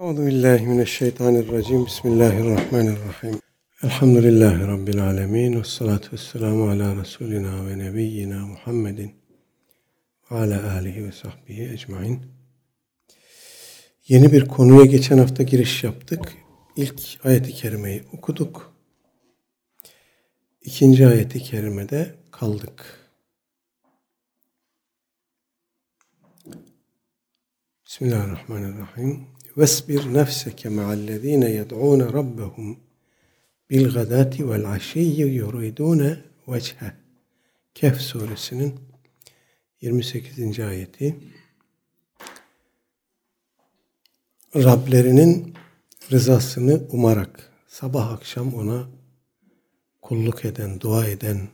Euzu billahi mineşşeytanirracim. Bismillahirrahmanirrahim. Elhamdülillahi rabbil alamin ve salatu vesselamu ala resulina ve nebiyyina Muhammedin ve ala alihi ve sahbihi ecmaîn. Yeni bir konuya geçen hafta giriş yaptık. İlk ayeti kerimeyi okuduk. İkinci ayeti kerimede kaldık. Bismillahirrahmanirrahim. Vesbir nefseke ma'allezine yed'ûne rabbehum bil gadati vel aşiyyi yuridûne vechhe. Kehf suresinin 28. ayeti. Rablerinin rızasını umarak sabah akşam ona kulluk eden, dua eden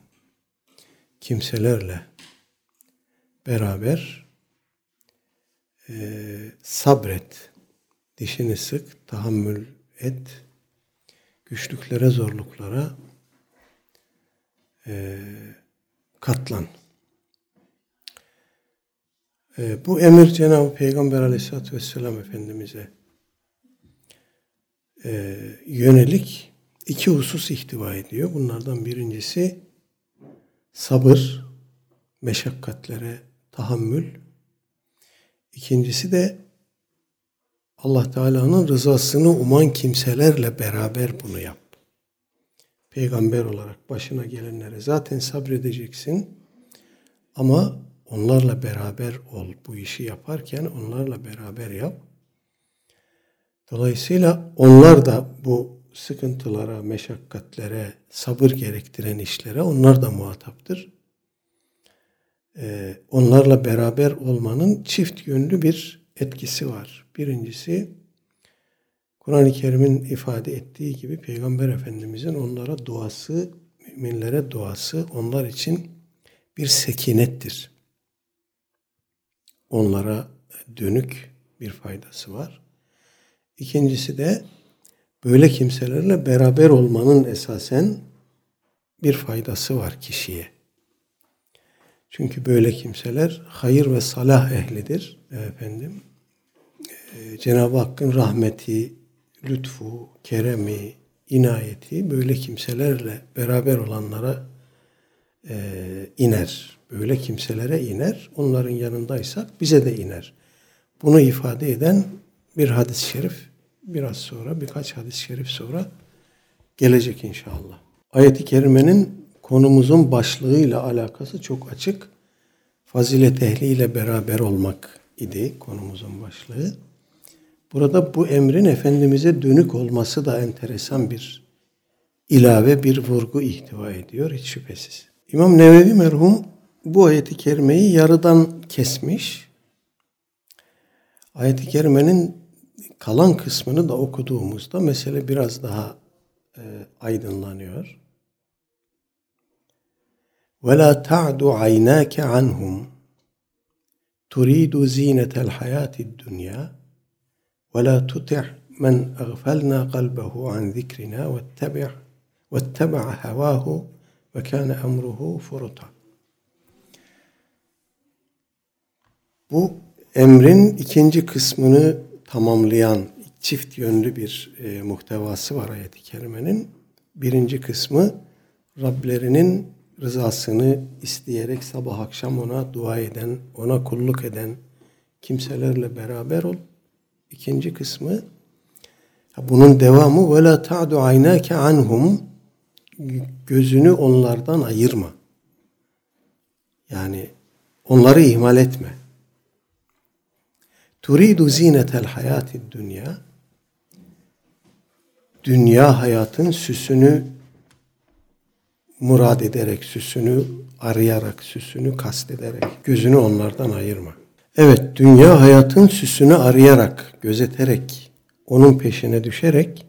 kimselerle beraber e, sabret, dişini sık, tahammül et, güçlüklere, zorluklara e, katlan. E, bu emir Cenab-ı Peygamber Aleyhisselatü Vesselam Efendimiz'e e, yönelik iki husus ihtiva ediyor. Bunlardan birincisi sabır, meşakkatlere tahammül. İkincisi de Allah Teala'nın rızasını uman kimselerle beraber bunu yap. Peygamber olarak başına gelenlere zaten sabredeceksin ama onlarla beraber ol. Bu işi yaparken onlarla beraber yap. Dolayısıyla onlar da bu sıkıntılara, meşakkatlere, sabır gerektiren işlere onlar da muhataptır. Ee, onlarla beraber olmanın çift yönlü bir etkisi var. Birincisi Kur'an-ı Kerim'in ifade ettiği gibi Peygamber Efendimizin onlara duası, müminlere duası onlar için bir sekinettir. Onlara dönük bir faydası var. İkincisi de böyle kimselerle beraber olmanın esasen bir faydası var kişiye. Çünkü böyle kimseler hayır ve salah ehlidir efendim. Ee, Cenab-ı Hakk'ın rahmeti, lütfu, keremi, inayeti böyle kimselerle beraber olanlara e, iner. Böyle kimselere iner. Onların yanındaysak bize de iner. Bunu ifade eden bir hadis-i şerif biraz sonra, birkaç hadis-i şerif sonra gelecek inşallah. Ayet-i kerimenin konumuzun başlığıyla alakası çok açık. Fazilet ehliyle beraber olmak idi konumuzun başlığı. Burada bu emrin Efendimiz'e dönük olması da enteresan bir ilave, bir vurgu ihtiva ediyor hiç şüphesiz. İmam Nevevi merhum bu ayeti kerimeyi yarıdan kesmiş. Ayeti kerimenin kalan kısmını da okuduğumuzda mesele biraz daha e, aydınlanıyor. وَلَا تَعْدُ عَيْنَاكَ عَنْهُمْ تُرِيدُ زِينَةَ الْحَيَاةِ الدُّنْيَا وَلَا تُطِعْ مَنْ أَغْفَلْنَا قَلْبَهُ عَنْ ذِكْرِنَا وَاتَّبِعْ وَاتَّبَعَ هَوَاهُ وَكَانَ أَمْرُهُ فُرُطًا Bu emrin ikinci kısmını tamamlayan çift yönlü bir e, muhtevası var ayet-i kerimenin. Birinci kısmı Rablerinin rızasını isteyerek sabah akşam ona dua eden, ona kulluk eden kimselerle beraber ol. İkinci kısmı bunun devamı ve la ta'du aynake anhum gözünü onlardan ayırma. Yani onları ihmal etme. Turidu zinetel hayati dünya dünya hayatın süsünü murad ederek, süsünü arayarak, süsünü kastederek gözünü onlardan ayırma. Evet, dünya hayatın süsünü arayarak, gözeterek, onun peşine düşerek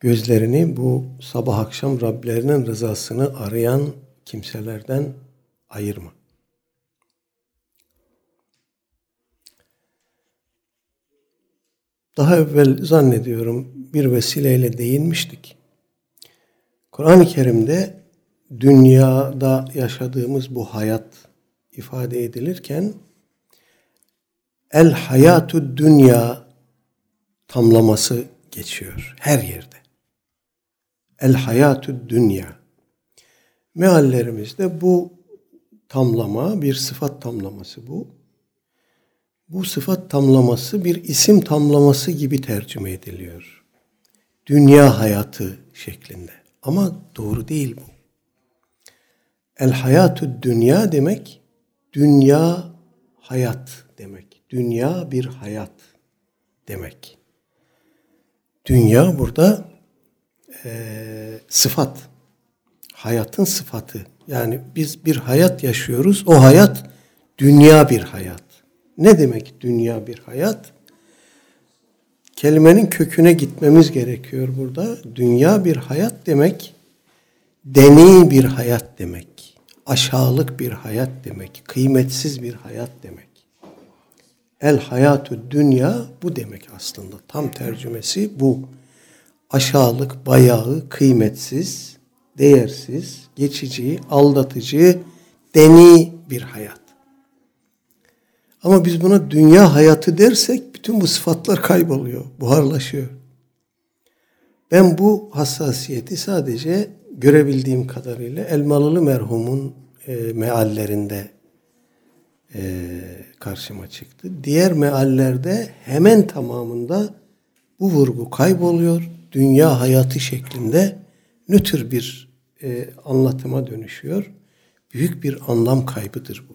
gözlerini bu sabah akşam Rablerinin rızasını arayan kimselerden ayırma. Daha evvel zannediyorum bir vesileyle değinmiştik. Kur'an-ı Kerim'de dünyada yaşadığımız bu hayat ifade edilirken el hayatu dünya tamlaması geçiyor her yerde. El hayatü dünya. Meallerimizde bu tamlama bir sıfat tamlaması bu. Bu sıfat tamlaması bir isim tamlaması gibi tercüme ediliyor. Dünya hayatı şeklinde. Ama doğru değil bu. El hayatü dünya demek dünya hayat demek. Dünya bir hayat demek. Dünya burada e, sıfat. Hayatın sıfatı. Yani biz bir hayat yaşıyoruz. O hayat dünya bir hayat. Ne demek dünya bir hayat? Kelimenin köküne gitmemiz gerekiyor burada. Dünya bir hayat demek, deni bir hayat demek, aşağılık bir hayat demek, kıymetsiz bir hayat demek. El hayatü dünya bu demek aslında. Tam tercümesi bu. Aşağılık, bayağı, kıymetsiz, değersiz, geçici, aldatıcı, deni bir hayat. Ama biz buna dünya hayatı dersek bütün bu sıfatlar kayboluyor, buharlaşıyor. Ben bu hassasiyeti sadece görebildiğim kadarıyla Elmalılı merhumun e, meallerinde e, karşıma çıktı. Diğer meallerde hemen tamamında bu vurgu kayboluyor. Dünya hayatı şeklinde nötr bir e, anlatıma dönüşüyor. Büyük bir anlam kaybıdır bu.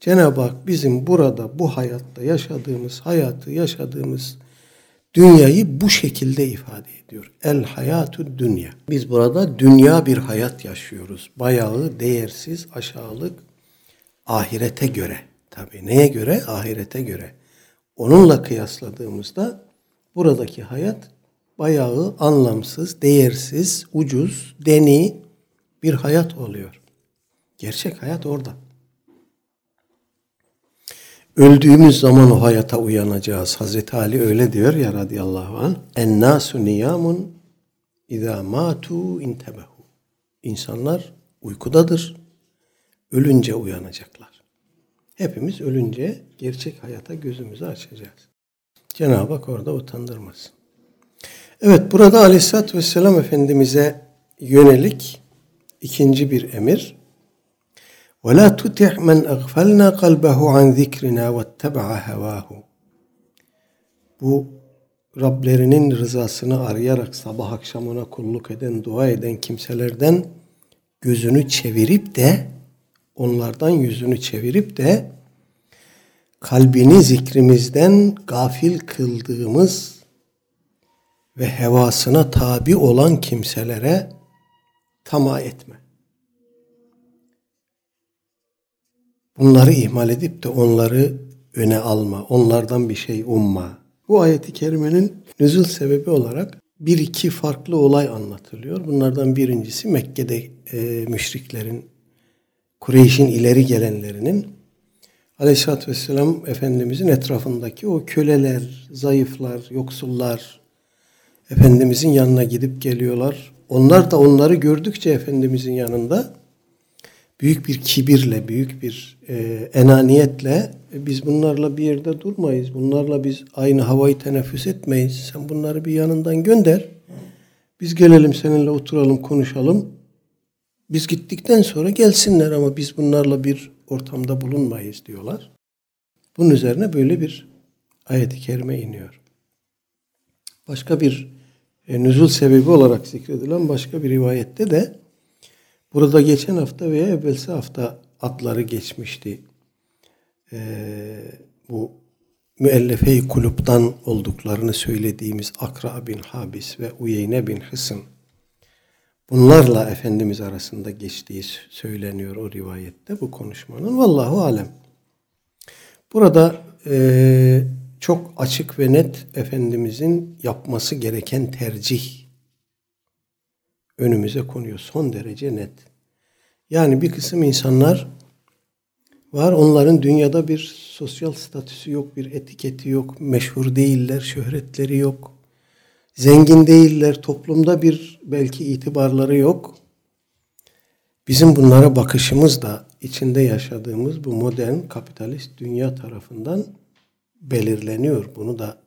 Cenab-ı Hak bizim burada bu hayatta yaşadığımız hayatı yaşadığımız dünyayı bu şekilde ifade ediyor. El hayatü dünya. Biz burada dünya bir hayat yaşıyoruz. Bayağı değersiz, aşağılık, ahirete göre. Tabi neye göre? Ahirete göre. Onunla kıyasladığımızda buradaki hayat bayağı anlamsız, değersiz, ucuz, deni bir hayat oluyor. Gerçek hayat orada. Öldüğümüz zaman o hayata uyanacağız. Hazreti Ali öyle diyor ya radıyallahu anh. En nasu niyamun izâ mâtu intebehu. İnsanlar uykudadır. Ölünce uyanacaklar. Hepimiz ölünce gerçek hayata gözümüzü açacağız. Cenab-ı Hak orada utandırmasın. Evet burada Aleyhisselatü Vesselam Efendimiz'e yönelik ikinci bir emir. وَلَا تُتِعْ مَنْ اَغْفَلْنَا قَلْبَهُ عَنْ ذِكْرِنَا وَاتَّبَعَ هَوَاهُ Bu Rablerinin rızasını arayarak sabah akşam ona kulluk eden, dua eden kimselerden gözünü çevirip de onlardan yüzünü çevirip de kalbini zikrimizden gafil kıldığımız ve hevasına tabi olan kimselere tamah etme. Bunları ihmal edip de onları öne alma. Onlardan bir şey umma. Bu ayeti kerimenin nüzul sebebi olarak bir iki farklı olay anlatılıyor. Bunlardan birincisi Mekke'de e, müşriklerin, Kureyş'in ileri gelenlerinin Aleyhisselatü Vesselam Efendimizin etrafındaki o köleler, zayıflar, yoksullar Efendimizin yanına gidip geliyorlar. Onlar da onları gördükçe Efendimizin yanında büyük bir kibirle, büyük bir e, enaniyetle e, biz bunlarla bir yerde durmayız. Bunlarla biz aynı havayı teneffüs etmeyiz. Sen bunları bir yanından gönder. Biz gelelim seninle oturalım, konuşalım. Biz gittikten sonra gelsinler ama biz bunlarla bir ortamda bulunmayız diyorlar. Bunun üzerine böyle bir ayet-i kerime iniyor. Başka bir e, nüzul sebebi olarak zikredilen başka bir rivayette de Burada geçen hafta veya evvelsi hafta atları geçmişti. Ee, bu müellefe-i kulüpten olduklarını söylediğimiz Akra bin Habis ve Uyeyne bin Hısın bunlarla Efendimiz arasında geçtiği söyleniyor o rivayette bu konuşmanın. Vallahu alem. Burada e, çok açık ve net Efendimizin yapması gereken tercih önümüze konuyor. Son derece net. Yani bir kısım insanlar var. Onların dünyada bir sosyal statüsü yok, bir etiketi yok, meşhur değiller, şöhretleri yok. Zengin değiller, toplumda bir belki itibarları yok. Bizim bunlara bakışımız da içinde yaşadığımız bu modern kapitalist dünya tarafından belirleniyor. Bunu da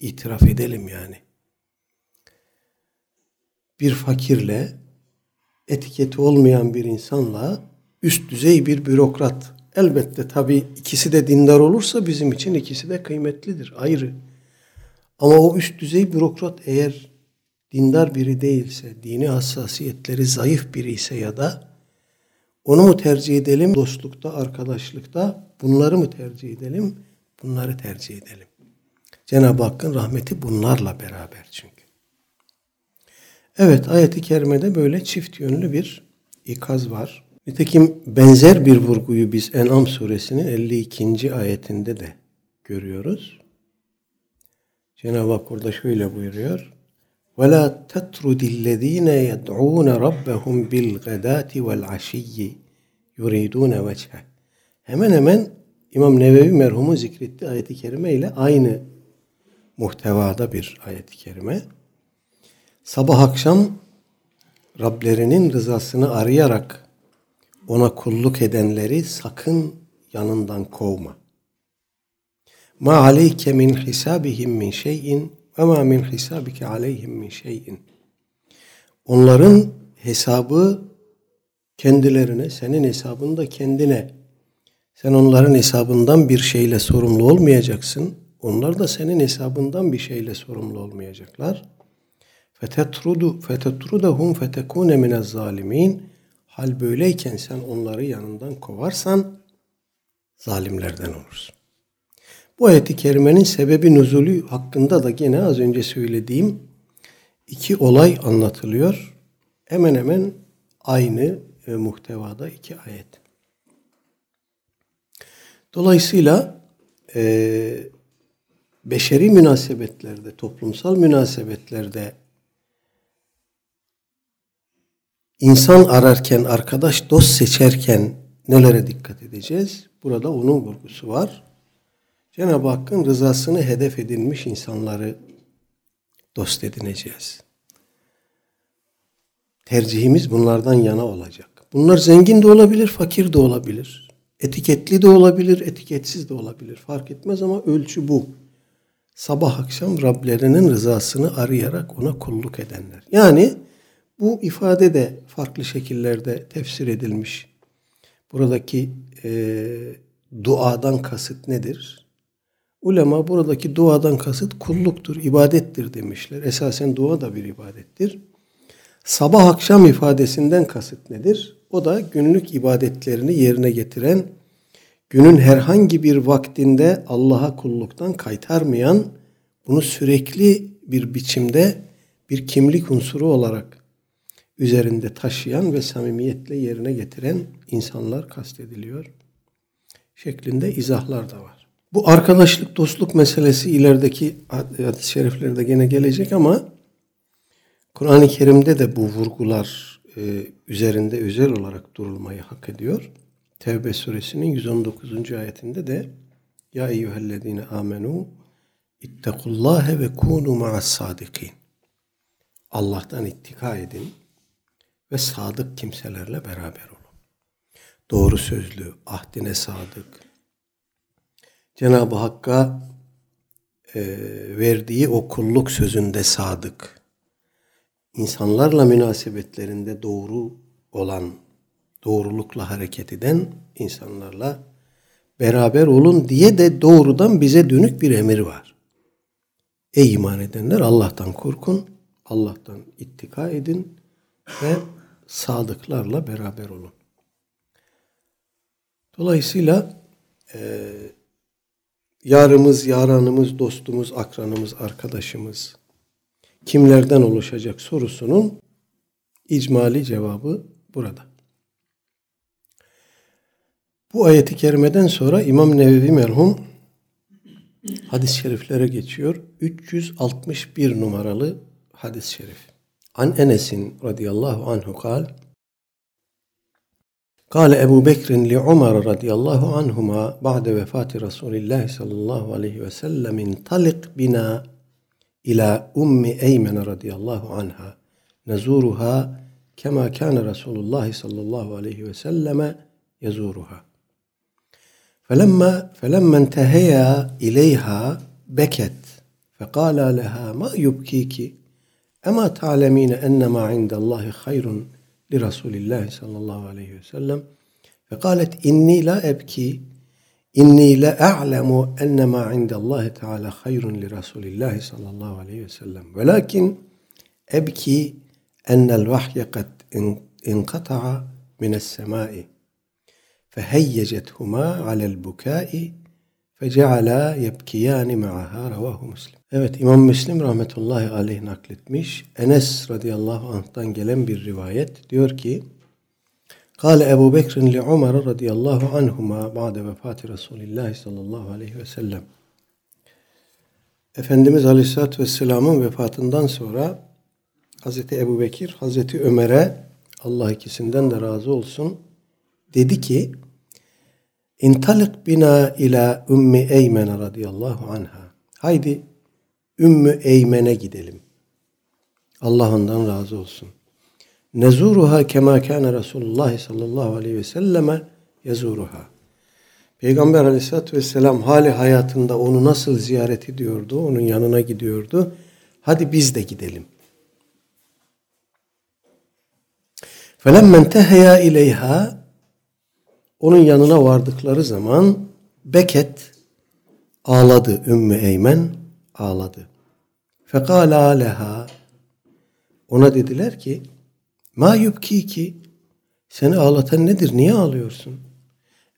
itiraf edelim yani. Bir fakirle etiketi olmayan bir insanla üst düzey bir bürokrat. Elbette tabii ikisi de dindar olursa bizim için ikisi de kıymetlidir. Ayrı. Ama o üst düzey bürokrat eğer dindar biri değilse, dini hassasiyetleri zayıf biri ise ya da onu mu tercih edelim dostlukta, arkadaşlıkta? Bunları mı tercih edelim? Bunları tercih edelim. Cenab-ı Hakk'ın rahmeti bunlarla beraber çünkü. Evet ayeti kerimede böyle çift yönlü bir ikaz var. Nitekim benzer bir vurguyu biz En'am suresinin 52. ayetinde de görüyoruz. Cenab-ı Hak orada şöyle buyuruyor. وَلَا تَتْرُدِ الَّذ۪ينَ يَدْعُونَ رَبَّهُمْ بِالْغَدَاتِ وَالْعَشِيِّ يُرِيدُونَ وَجْهَهِ Hemen hemen İmam Nevevi merhumun zikrettiği ayeti kerime ile aynı muhtevada bir ayeti kerime. Sabah akşam Rablerinin rızasını arayarak ona kulluk edenleri sakın yanından kovma. Ma aleyke min hisabihim min şeyin ve ma min hisabike aleyhim min şeyin. Onların hesabı kendilerine, senin hesabın da kendine. Sen onların hesabından bir şeyle sorumlu olmayacaksın. Onlar da senin hesabından bir şeyle sorumlu olmayacaklar. Fetetrudu fetetrudahum fetekune minez zalimin. Hal böyleyken sen onları yanından kovarsan zalimlerden olursun. Bu ayeti kerimenin sebebi nüzulü hakkında da gene az önce söylediğim iki olay anlatılıyor. Hemen hemen aynı e, muhtevada iki ayet. Dolayısıyla e, beşeri münasebetlerde, toplumsal münasebetlerde insan ararken, arkadaş, dost seçerken nelere dikkat edeceğiz? Burada onun vurgusu var. Cenab-ı Hakk'ın rızasını hedef edilmiş insanları dost edineceğiz. Tercihimiz bunlardan yana olacak. Bunlar zengin de olabilir, fakir de olabilir. Etiketli de olabilir, etiketsiz de olabilir. Fark etmez ama ölçü bu. Sabah akşam Rablerinin rızasını arayarak ona kulluk edenler. Yani bu ifade de farklı şekillerde tefsir edilmiş. Buradaki e, duadan kasıt nedir? Ulema buradaki duadan kasıt kulluktur, ibadettir demişler. Esasen dua da bir ibadettir. Sabah akşam ifadesinden kasıt nedir? O da günlük ibadetlerini yerine getiren, günün herhangi bir vaktinde Allah'a kulluktan kaytarmayan, bunu sürekli bir biçimde bir kimlik unsuru olarak üzerinde taşıyan ve samimiyetle yerine getiren insanlar kastediliyor. Şeklinde izahlar da var. Bu arkadaşlık, dostluk meselesi ilerideki hadis-i şeriflerde gene gelecek ama Kur'an-ı Kerim'de de bu vurgular e, üzerinde özel olarak durulmayı hak ediyor. Tevbe suresinin 119. ayetinde de Ya eyyühellezine amenu ittekullâhe ve kûnû ma'as sadikin. Allah'tan ittika edin ve sadık kimselerle beraber olun. Doğru sözlü, ahdine sadık. Cenab-ı Hakk'a e, verdiği o kulluk sözünde sadık. İnsanlarla münasebetlerinde doğru olan, doğrulukla hareket eden insanlarla beraber olun diye de doğrudan bize dönük bir emir var. Ey iman edenler Allah'tan korkun, Allah'tan ittika edin ve sadıklarla beraber olun. Dolayısıyla e, yarımız, yaranımız, dostumuz, akranımız, arkadaşımız kimlerden oluşacak sorusunun icmali cevabı burada. Bu ayeti kerimeden sonra İmam Nevevi merhum hadis-i şeriflere geçiyor. 361 numaralı hadis-i şerif. An Enes'in radıyallahu anhu kal قال أبو بكر لعمر رضي الله عنهما بعد وفاة رسول الله صلى الله عليه وسلم انطلق بنا إلى أم أيمن رضي الله عنها نزورها كما كان رسول الله صلى الله عليه وسلم يزورها فلما فلما انتهيا إليها بكت فقال لها ما يبكيك أما تعلمين أن ما عند الله خير لرسول الله صلى الله عليه وسلم فقالت إني لا أبكي إني لا أعلم أن ما عند الله تعالى خير لرسول الله صلى الله عليه وسلم ولكن أبكي أن الوحي قد انقطع من السماء فهيجتهما على البكاء فeceala yebkiyani ma'aha ravahu Müslim. Evet İmam Müslim rahmetullahi aleyh nakletmiş. Enes radıyallahu anh'tan gelen bir rivayet diyor ki Kale Ebu Bekir'in li Umar radıyallahu anhuma ba'de vefati Resulillah sallallahu aleyhi ve sellem. Efendimiz Aleyhisselatü Vesselam'ın vefatından sonra Hazreti Ebu Bekir, Hazreti Ömer'e Allah ikisinden de razı olsun dedi ki İntalik bina ila Ümmü Eymen radıyallahu anha. Haydi Ümmü Eymen'e gidelim. Allah ondan razı olsun. Nezuruha kema kana Resulullah sallallahu aleyhi ve selleme yezuruha. Peygamber aleyhissalatü vesselam hali hayatında onu nasıl ziyaret ediyordu, onun yanına gidiyordu. Hadi biz de gidelim. فَلَمَّ انْتَهَيَا اِلَيْهَا onun yanına vardıkları zaman Beket ağladı. Ümmü Eymen ağladı. Fekala leha ona dediler ki ma ki seni ağlatan nedir? Niye ağlıyorsun?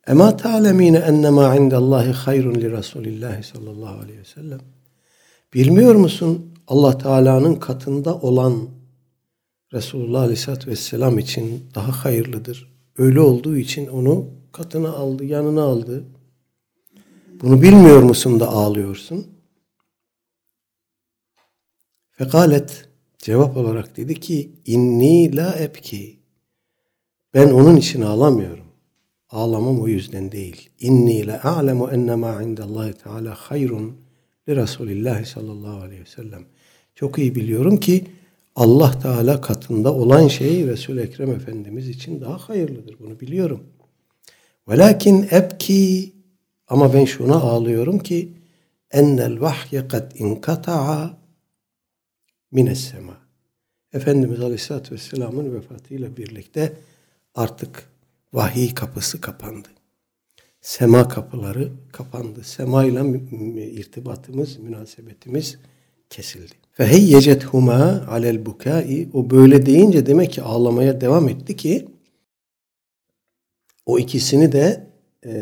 Ema ta'lemine ennema indallahi hayrun li Resulillahi sallallahu aleyhi ve sellem. Bilmiyor musun Allah Teala'nın katında olan Resulullah Aleyhisselatü Vesselam için daha hayırlıdır. Öyle olduğu için onu katına aldı, yanına aldı. Bunu bilmiyor musun da ağlıyorsun? Fekalet cevap olarak dedi ki inni la ebki. Ben onun için ağlamıyorum. Ağlamam o yüzden değil. İnni la a'lemu enne ma indallahi teala hayrun li Resulillah sallallahu aleyhi ve sellem. Çok iyi biliyorum ki Allah Teala katında olan şey Resul Ekrem Efendimiz için daha hayırlıdır. Bunu biliyorum. Velakin ebki ama ben şuna ağlıyorum ki ennel vahye kad inkata'a mines sema. Efendimiz Aleyhisselatü Vesselam'ın vefatıyla birlikte artık vahiy kapısı kapandı. Sema kapıları kapandı. Sema ile irtibatımız, münasebetimiz kesildi. Feheyyecet huma alel bukai o böyle deyince demek ki ağlamaya devam etti ki o ikisini de e,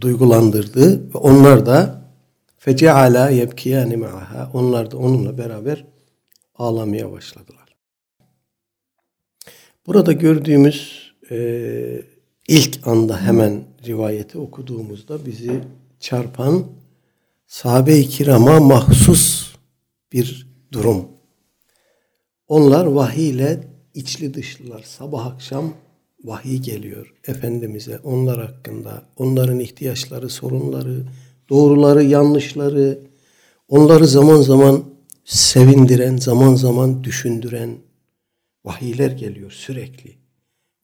duygulandırdı ve onlar da feceala yebkiyani ma'aha onlar da onunla beraber ağlamaya başladılar. Burada gördüğümüz e, ilk anda hemen rivayeti okuduğumuzda bizi çarpan sahabe-i kirama mahsus bir durum. Onlar vahiy ile içli dışlılar. Sabah akşam vahiy geliyor Efendimiz'e onlar hakkında. Onların ihtiyaçları, sorunları, doğruları, yanlışları, onları zaman zaman sevindiren, zaman zaman düşündüren vahiyler geliyor sürekli.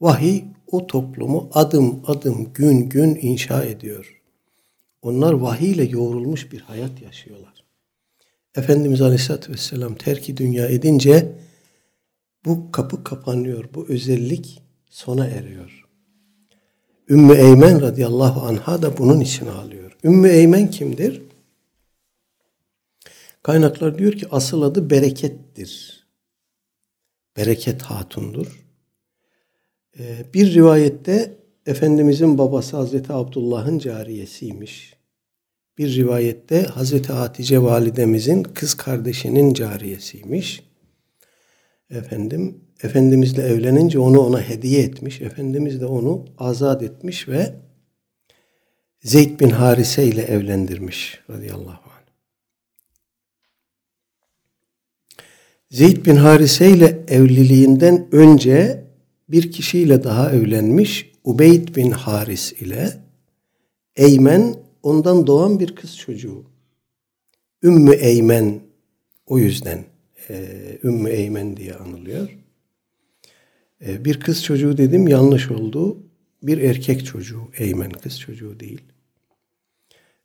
Vahiy o toplumu adım adım gün gün inşa ediyor. Onlar vahiy ile yoğrulmuş bir hayat yaşıyorlar. Efendimiz Aleyhisselatü Vesselam terki dünya edince bu kapı kapanıyor. Bu özellik sona eriyor. Ümmü Eymen radıyallahu anha da bunun için ağlıyor. Ümmü Eymen kimdir? Kaynaklar diyor ki asıl adı Bereket'tir. Bereket Hatun'dur. Ee, bir rivayette Efendimizin babası Hazreti Abdullah'ın cariyesiymiş. Bir rivayette Hazreti Hatice validemizin kız kardeşinin cariyesiymiş. Efendim Efendimizle evlenince onu ona hediye etmiş. Efendimiz de onu azat etmiş ve Zeyd bin Harise ile evlendirmiş radıyallahu anh. Zeyd bin Harise ile evliliğinden önce bir kişiyle daha evlenmiş. Ubeyd bin Haris ile Eymen ondan doğan bir kız çocuğu. Ümmü Eymen o yüzden e, Ümmü Eymen diye anılıyor. E, bir kız çocuğu dedim yanlış oldu. Bir erkek çocuğu Eymen kız çocuğu değil.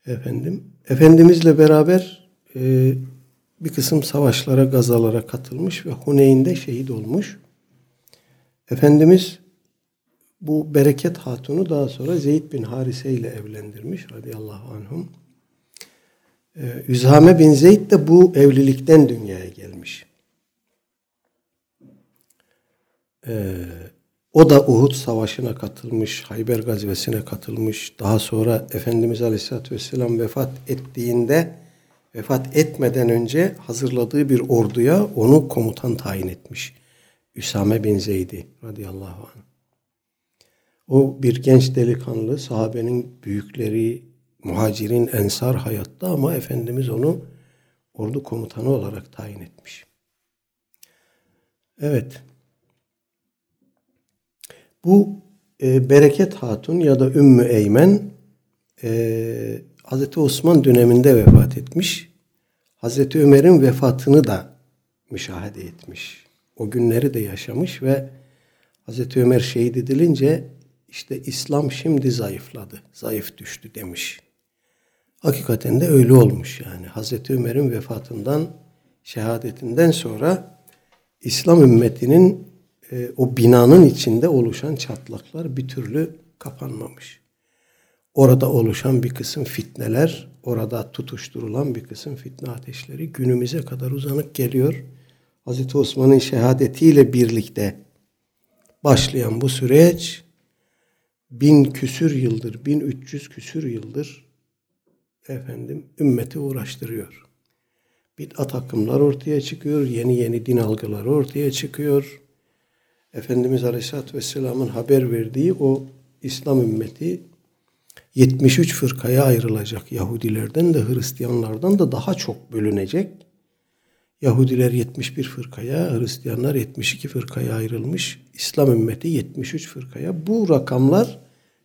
Efendim, Efendimizle beraber e, bir kısım savaşlara, gazalara katılmış ve Huneyn'de şehit olmuş. Efendimiz bu Bereket Hatun'u daha sonra Zeyd bin Harise ile evlendirmiş radıyallahu anhum. Ee, Üzhame bin Zeyd de bu evlilikten dünyaya gelmiş. Ee, o da Uhud Savaşı'na katılmış, Hayber Gazvesi'ne katılmış. Daha sonra Efendimiz Aleyhisselatü Vesselam vefat ettiğinde, vefat etmeden önce hazırladığı bir orduya onu komutan tayin etmiş. Üsame bin Zeyd'i radıyallahu anh. O bir genç delikanlı, sahabenin büyükleri, muhacirin, ensar hayatta ama Efendimiz onu ordu komutanı olarak tayin etmiş. Evet. Bu e, Bereket Hatun ya da Ümmü Eymen e, Hz. Osman döneminde vefat etmiş. Hz. Ömer'in vefatını da müşahede etmiş. O günleri de yaşamış ve Hz. Ömer şehit edilince işte İslam şimdi zayıfladı, zayıf düştü demiş. Hakikaten de öyle olmuş yani. Hazreti Ömer'in vefatından, şehadetinden sonra İslam ümmetinin e, o binanın içinde oluşan çatlaklar bir türlü kapanmamış. Orada oluşan bir kısım fitneler, orada tutuşturulan bir kısım fitne ateşleri günümüze kadar uzanıp geliyor. Hazreti Osman'ın şehadetiyle birlikte başlayan bu süreç bin küsür yıldır, bin üç yüz küsür yıldır efendim ümmeti uğraştırıyor. Bid'at akımlar ortaya çıkıyor, yeni yeni din algıları ortaya çıkıyor. Efendimiz Aleyhisselatü Vesselam'ın haber verdiği o İslam ümmeti 73 fırkaya ayrılacak. Yahudilerden de Hristiyanlardan da daha çok bölünecek. Yahudiler 71 fırkaya, Hristiyanlar 72 fırkaya ayrılmış. İslam ümmeti 73 fırkaya. Bu rakamlar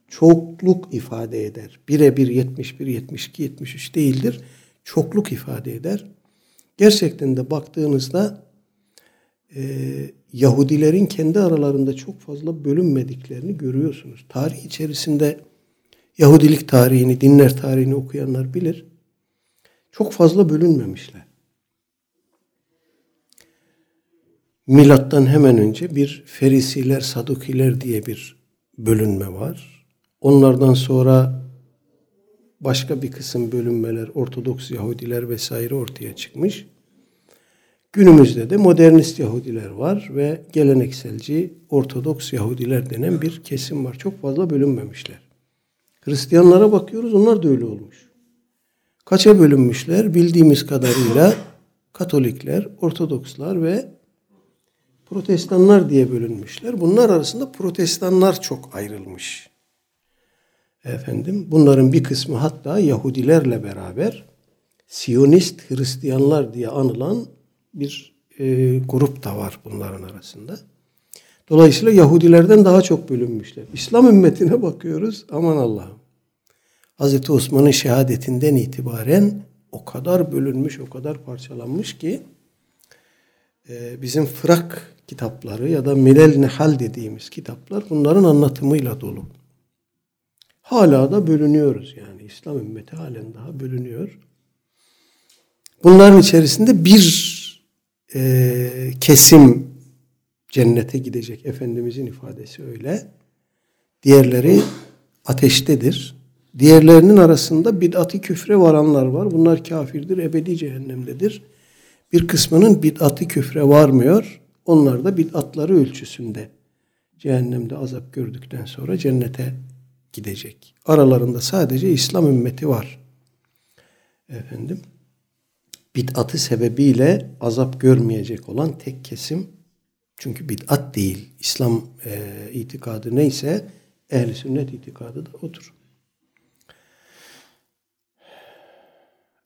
çokluk ifade eder. Birebir 71, 72, 73 değildir. Çokluk ifade eder. Gerçekten de baktığınızda e, Yahudilerin kendi aralarında çok fazla bölünmediklerini görüyorsunuz. Tarih içerisinde Yahudilik tarihini, dinler tarihini okuyanlar bilir. Çok fazla bölünmemişler. Milattan hemen önce bir Ferisiler, Sadukiler diye bir bölünme var. Onlardan sonra başka bir kısım bölünmeler, Ortodoks Yahudiler vesaire ortaya çıkmış. Günümüzde de modernist Yahudiler var ve gelenekselci Ortodoks Yahudiler denen bir kesim var. Çok fazla bölünmemişler. Hristiyanlara bakıyoruz onlar da öyle olmuş. Kaça bölünmüşler? Bildiğimiz kadarıyla Katolikler, Ortodokslar ve Protestanlar diye bölünmüşler. Bunlar arasında protestanlar çok ayrılmış. Efendim bunların bir kısmı hatta Yahudilerle beraber Siyonist Hristiyanlar diye anılan bir e, grup da var bunların arasında. Dolayısıyla Yahudilerden daha çok bölünmüşler. İslam ümmetine bakıyoruz aman Allah'ım. Hz. Osman'ın şehadetinden itibaren o kadar bölünmüş, o kadar parçalanmış ki e, bizim fırak kitapları ya da Milel Nehal dediğimiz kitaplar bunların anlatımıyla dolu. Hala da bölünüyoruz yani. İslam ümmeti halen daha bölünüyor. Bunların içerisinde bir e, kesim cennete gidecek. Efendimizin ifadesi öyle. Diğerleri ateştedir. Diğerlerinin arasında bid'ati küfre varanlar var. Bunlar kafirdir, ebedi cehennemdedir. Bir kısmının bid'ati küfre varmıyor. Onlar da bid'atları ölçüsünde cehennemde azap gördükten sonra cennete gidecek. Aralarında sadece İslam ümmeti var. Efendim bid'atı sebebiyle azap görmeyecek olan tek kesim çünkü bid'at değil. İslam e, itikadı neyse ehli sünnet itikadı da odur.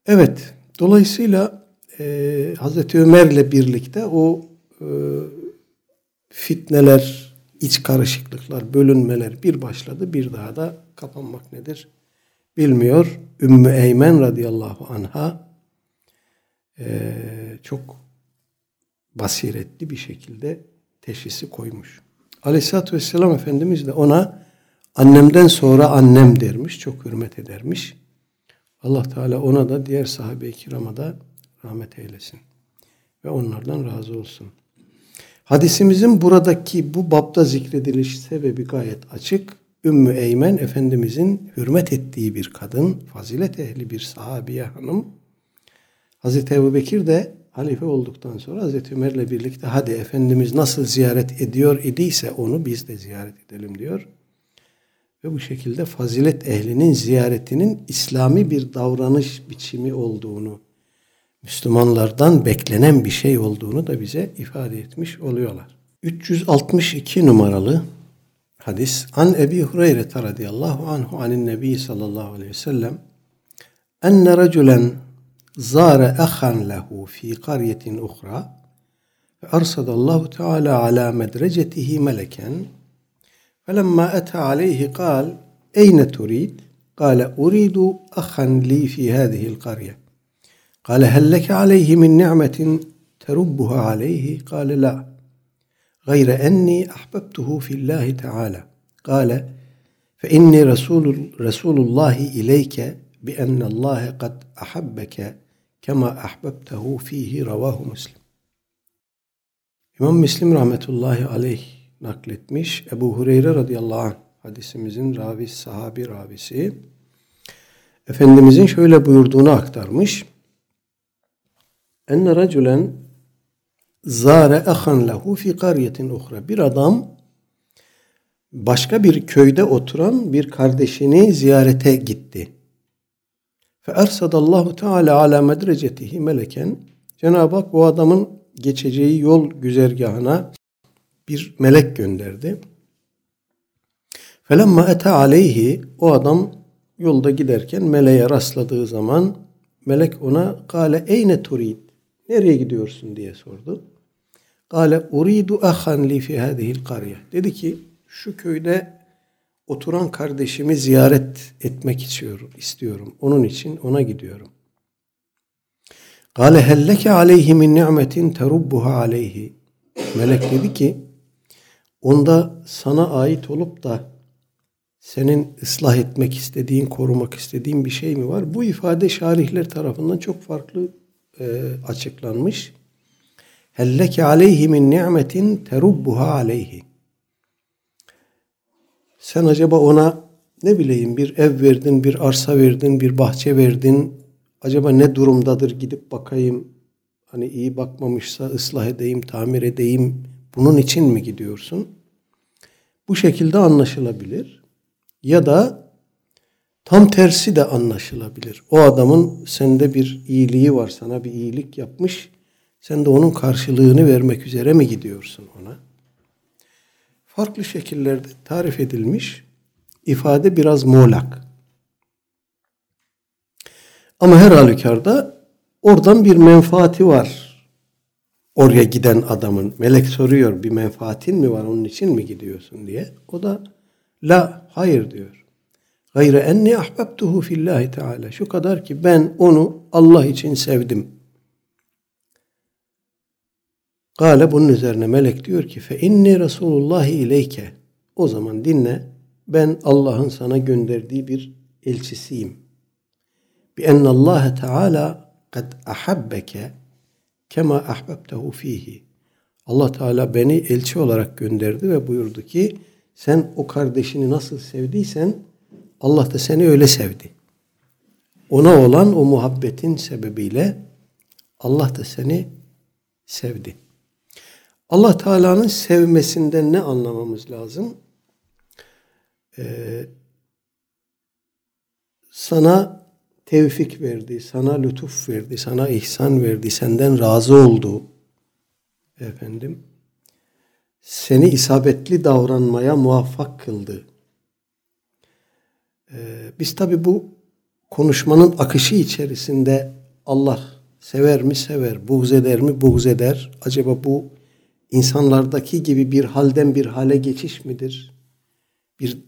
Evet. Dolayısıyla e, Hazreti Ömer'le birlikte o e, fitneler, iç karışıklıklar, bölünmeler bir başladı. Bir daha da kapanmak nedir bilmiyor. Ümmü Eymen radıyallahu anha e, çok basiretli bir şekilde teşhisi koymuş. Aleyhisselatü Vesselam Efendimiz de ona annemden sonra annem dermiş. Çok hürmet edermiş. Allah Teala ona da diğer sahabe-i kirama da rahmet eylesin. Ve onlardan razı olsun. Hadisimizin buradaki bu babda zikrediliş sebebi gayet açık. Ümmü Eymen Efendimizin hürmet ettiği bir kadın, fazilet ehli bir sahabiye hanım. Hazreti Ebu Bekir de halife olduktan sonra Hazreti Ömer'le birlikte hadi Efendimiz nasıl ziyaret ediyor idiyse onu biz de ziyaret edelim diyor. Ve bu şekilde fazilet ehlinin ziyaretinin İslami bir davranış biçimi olduğunu, Müslümanlardan beklenen bir şey olduğunu da bize ifade etmiş oluyorlar. 362 numaralı hadis An Ebi Hureyre radıyallahu anhu anin Nebi sallallahu aleyhi ve sellem enne raculen zâre ahan lehu fi qaryetin uhra ve arsadallahu teala ala medrecetihi meleken فلما أتى عليه قال أين تريد؟ قال أريد أخا لي في هذه القرية قال هل لك عليه من نعمة تربها عليه؟ قال لا غير أني أحببته في الله تعالى قال فإني رسول رسول الله إليك بأن الله قد أحبك كما أحببته فيه رواه مسلم İmam Müslim rahmetullahi aleyh nakletmiş. Ebu Hureyre radıyallahu anh hadisimizin ravi sahabi ravisi Efendimizin şöyle buyurduğunu aktarmış. Enne raculen zare ahan lehu fi kariyetin uhra. Bir adam başka bir köyde oturan bir kardeşini ziyarete gitti. Fe ersadallahu teala ala medrecetihi meleken. Cenab-ı Hak o adamın geçeceği yol güzergahına bir melek gönderdi. Felemma ete aleyhi o adam yolda giderken meleğe rastladığı zaman melek ona kale eyne turid nereye gidiyorsun diye sordu. Kale uridu ahan li fi hadihil karye. Dedi ki şu köyde oturan kardeşimi ziyaret etmek istiyorum. istiyorum. Onun için ona gidiyorum. Kale helleke aleyhi min ni'metin terubbuha aleyhi. Melek dedi ki onda sana ait olup da senin ıslah etmek istediğin, korumak istediğin bir şey mi var? Bu ifade şarihler tarafından çok farklı e, açıklanmış. Helleke aleyhi min ni'metin terubbuha aleyhi. Sen acaba ona ne bileyim bir ev verdin, bir arsa verdin, bir bahçe verdin. Acaba ne durumdadır gidip bakayım. Hani iyi bakmamışsa ıslah edeyim, tamir edeyim. Bunun için mi gidiyorsun? Bu şekilde anlaşılabilir. Ya da tam tersi de anlaşılabilir. O adamın sende bir iyiliği var, sana bir iyilik yapmış. Sen de onun karşılığını vermek üzere mi gidiyorsun ona? Farklı şekillerde tarif edilmiş. ifade biraz muğlak. Ama her halükarda oradan bir menfaati var. Oraya giden adamın. Melek soruyor bir menfaatin mi var onun için mi gidiyorsun diye. O da la hayır diyor. Gayre enni ahbabtuhu fillahi teala. Şu kadar ki ben onu Allah için sevdim. Gale bunun üzerine melek diyor ki fe inni Resulullah ileyke. O zaman dinle ben Allah'ın sana gönderdiği bir elçisiyim. Bi enne Allah Teala kad ahabbeke kema ahbabtehu fihi. Allah Teala beni elçi olarak gönderdi ve buyurdu ki sen o kardeşini nasıl sevdiysen Allah da seni öyle sevdi. Ona olan o muhabbetin sebebiyle Allah da seni sevdi. Allah Teala'nın sevmesinden ne anlamamız lazım? Ee, sana tevfik verdi, sana lütuf verdi, sana ihsan verdi, senden razı oldu. Efendim, seni isabetli davranmaya muvaffak kıldı. Ee, biz tabi bu konuşmanın akışı içerisinde Allah sever mi sever, buğz eder mi buğz eder. Acaba bu insanlardaki gibi bir halden bir hale geçiş midir? Bir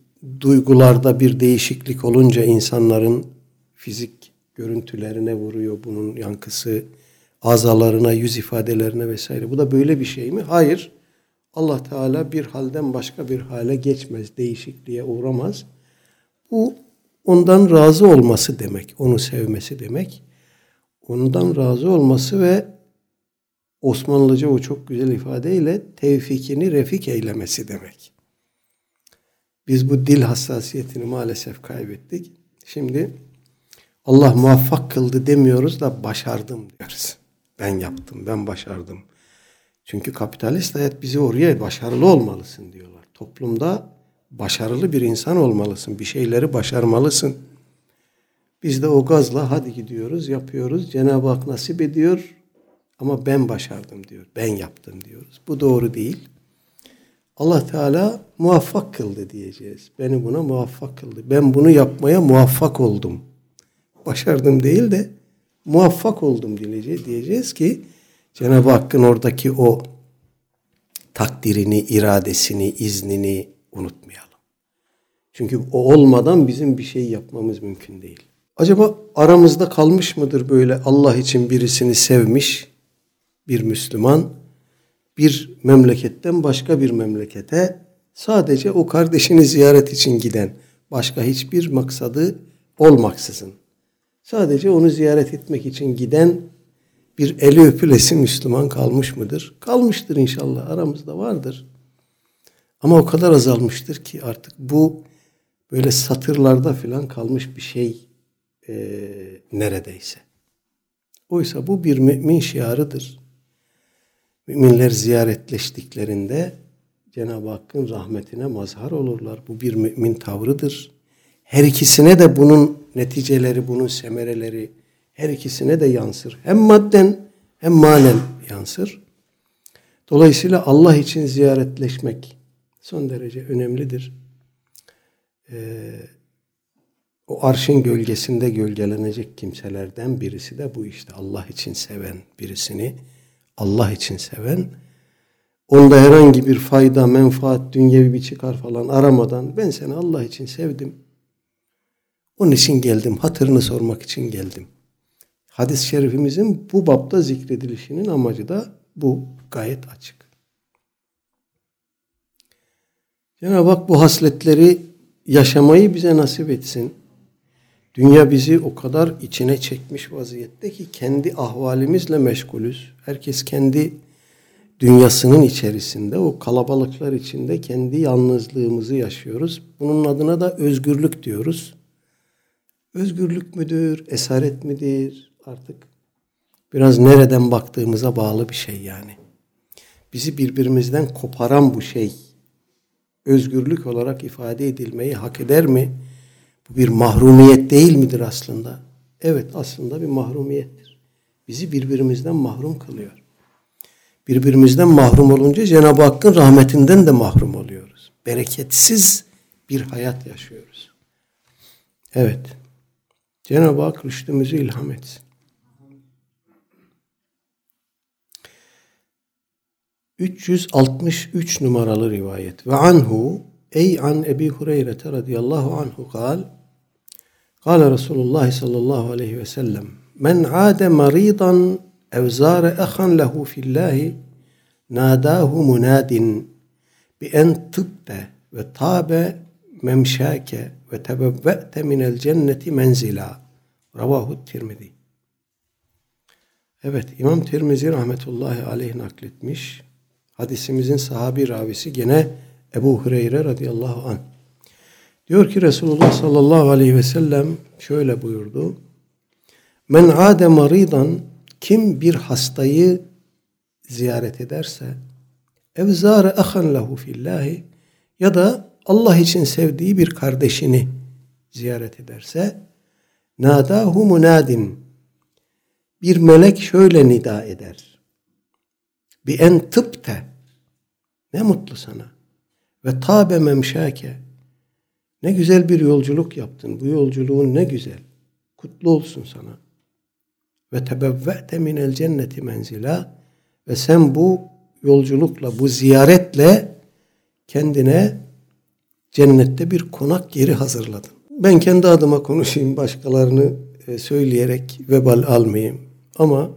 duygularda bir değişiklik olunca insanların fizik görüntülerine vuruyor bunun yankısı, azalarına, yüz ifadelerine vesaire. Bu da böyle bir şey mi? Hayır. Allah Teala bir halden başka bir hale geçmez, değişikliğe uğramaz. Bu ondan razı olması demek. Onu sevmesi demek. Ondan razı olması ve Osmanlıca o çok güzel ifadeyle tevfikini refik eylemesi demek. Biz bu dil hassasiyetini maalesef kaybettik. Şimdi Allah muvaffak kıldı demiyoruz da başardım diyoruz. Ben yaptım, ben başardım. Çünkü kapitalist hayat bizi oraya başarılı olmalısın diyorlar. Toplumda başarılı bir insan olmalısın. Bir şeyleri başarmalısın. Biz de o gazla hadi gidiyoruz, yapıyoruz. Cenab-ı Hak nasip ediyor ama ben başardım diyor. Ben yaptım diyoruz. Bu doğru değil. Allah Teala muvaffak kıldı diyeceğiz. Beni buna muvaffak kıldı. Ben bunu yapmaya muvaffak oldum. Başardım değil de muvaffak oldum diyeceğiz, ki Cenab-ı Hakk'ın oradaki o takdirini, iradesini, iznini unutmayalım. Çünkü o olmadan bizim bir şey yapmamız mümkün değil. Acaba aramızda kalmış mıdır böyle Allah için birisini sevmiş bir Müslüman bir memleketten başka bir memlekete sadece o kardeşini ziyaret için giden başka hiçbir maksadı olmaksızın sadece onu ziyaret etmek için giden bir eli öpülesi Müslüman kalmış mıdır? Kalmıştır inşallah aramızda vardır. Ama o kadar azalmıştır ki artık bu böyle satırlarda falan kalmış bir şey e, neredeyse. Oysa bu bir mümin şiarıdır. Müminler ziyaretleştiklerinde Cenab-ı Hakk'ın rahmetine mazhar olurlar. Bu bir mümin tavrıdır. Her ikisine de bunun neticeleri, bunun semereleri her ikisine de yansır. Hem madden hem manen yansır. Dolayısıyla Allah için ziyaretleşmek son derece önemlidir. Ee, o arşın gölgesinde gölgelenecek kimselerden birisi de bu işte Allah için seven birisini Allah için seven onda herhangi bir fayda, menfaat, dünyevi bir çıkar falan aramadan ben seni Allah için sevdim. Onun için geldim. Hatırını sormak için geldim. Hadis-i şerifimizin bu bapta zikredilişinin amacı da bu. Gayet açık. Cenab-ı Hak bu hasletleri yaşamayı bize nasip etsin. Dünya bizi o kadar içine çekmiş vaziyette ki kendi ahvalimizle meşgulüz. Herkes kendi dünyasının içerisinde, o kalabalıklar içinde kendi yalnızlığımızı yaşıyoruz. Bunun adına da özgürlük diyoruz. Özgürlük müdür, esaret midir artık biraz nereden baktığımıza bağlı bir şey yani. Bizi birbirimizden koparan bu şey özgürlük olarak ifade edilmeyi hak eder mi? Bu bir mahrumiyet değil midir aslında? Evet aslında bir mahrumiyettir. Bizi birbirimizden mahrum kılıyor. Birbirimizden mahrum olunca Cenab-ı Hakk'ın rahmetinden de mahrum oluyoruz. Bereketsiz bir hayat yaşıyoruz. Evet. Cenab-ı Hak rüştümüzü ilham etsin. 363 numaralı rivayet. Ve anhu ey an Ebi Hureyre radıyallahu anhu kal Kale Resulullah sallallahu aleyhi ve sellem Men ade maridan ev zare ahan lehu fillahi nadahu munadin bi en tıbte ve tabe memşake ve tebevve'te minel cenneti menzila. Ravahu Tirmizi. Evet İmam Tirmizi rahmetullahi aleyh nakletmiş. Hadisimizin sahabi ravisi gene Ebu Hureyre radıyallahu anh. Diyor ki Resulullah sallallahu aleyhi ve sellem şöyle buyurdu. Men ade maridan kim bir hastayı ziyaret ederse ev zâre ahan lehu fillahi ya da Allah için sevdiği bir kardeşini ziyaret ederse nadahu munadin bir melek şöyle nida eder. Bi en tıpte ne mutlu sana ve tabe memşake ne güzel bir yolculuk yaptın. Bu yolculuğun ne güzel. Kutlu olsun sana. Ve tebevve'te minel cenneti menzila ve sen bu yolculukla, bu ziyaretle kendine cennette bir konak yeri hazırladın. Ben kendi adıma konuşayım, başkalarını e, söyleyerek vebal almayayım. Ama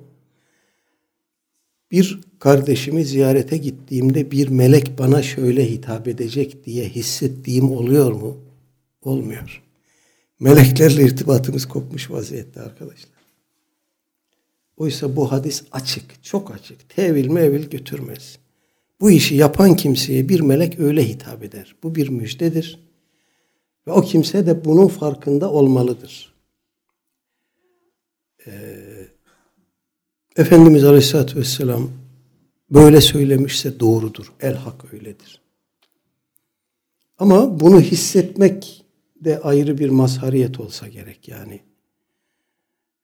bir kardeşimi ziyarete gittiğimde bir melek bana şöyle hitap edecek diye hissettiğim oluyor mu? Olmuyor. Meleklerle irtibatımız kopmuş vaziyette arkadaşlar. Oysa bu hadis açık, çok açık. Tevil mevil götürmez. Bu işi yapan kimseye bir melek öyle hitap eder. Bu bir müjdedir. Ve o kimse de bunun farkında olmalıdır. Ee, Efendimiz Aleyhisselatü Vesselam böyle söylemişse doğrudur. El hak öyledir. Ama bunu hissetmek de ayrı bir mazhariyet olsa gerek yani.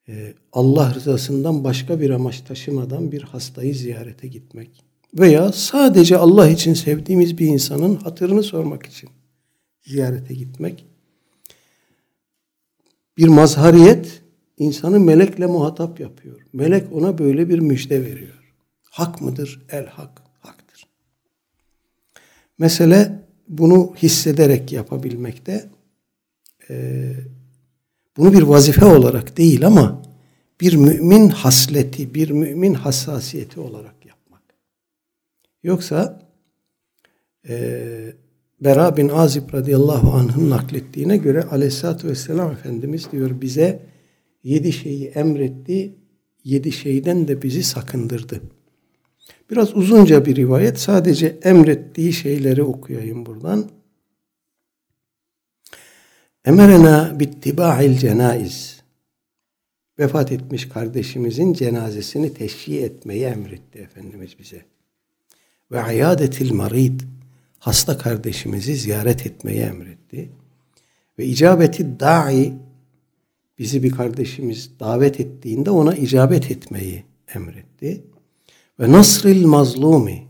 Ee, Allah rızasından başka bir amaç taşımadan bir hastayı ziyarete gitmek veya sadece Allah için sevdiğimiz bir insanın hatırını sormak için ziyarete gitmek bir mazhariyet insanı melekle muhatap yapıyor. Melek ona böyle bir müjde veriyor. Hak mıdır? El hak. Haktır. Mesele bunu hissederek yapabilmekte e, bunu bir vazife olarak değil ama bir mümin hasleti, bir mümin hassasiyeti olarak yapmak. Yoksa e, Bera bin Azib radıyallahu anh'ın naklettiğine göre aleyhissalatü vesselam Efendimiz diyor bize yedi şeyi emretti, yedi şeyden de bizi sakındırdı. Biraz uzunca bir rivayet. Sadece emrettiği şeyleri okuyayım buradan. Emerena bittiba'il cenaiz. Vefat etmiş kardeşimizin cenazesini teşhi etmeyi emretti Efendimiz bize. Ve ayadetil marid. Hasta kardeşimizi ziyaret etmeyi emretti. Ve icabeti da'i bizi bir kardeşimiz davet ettiğinde ona icabet etmeyi emretti. Ve nasril mazlumi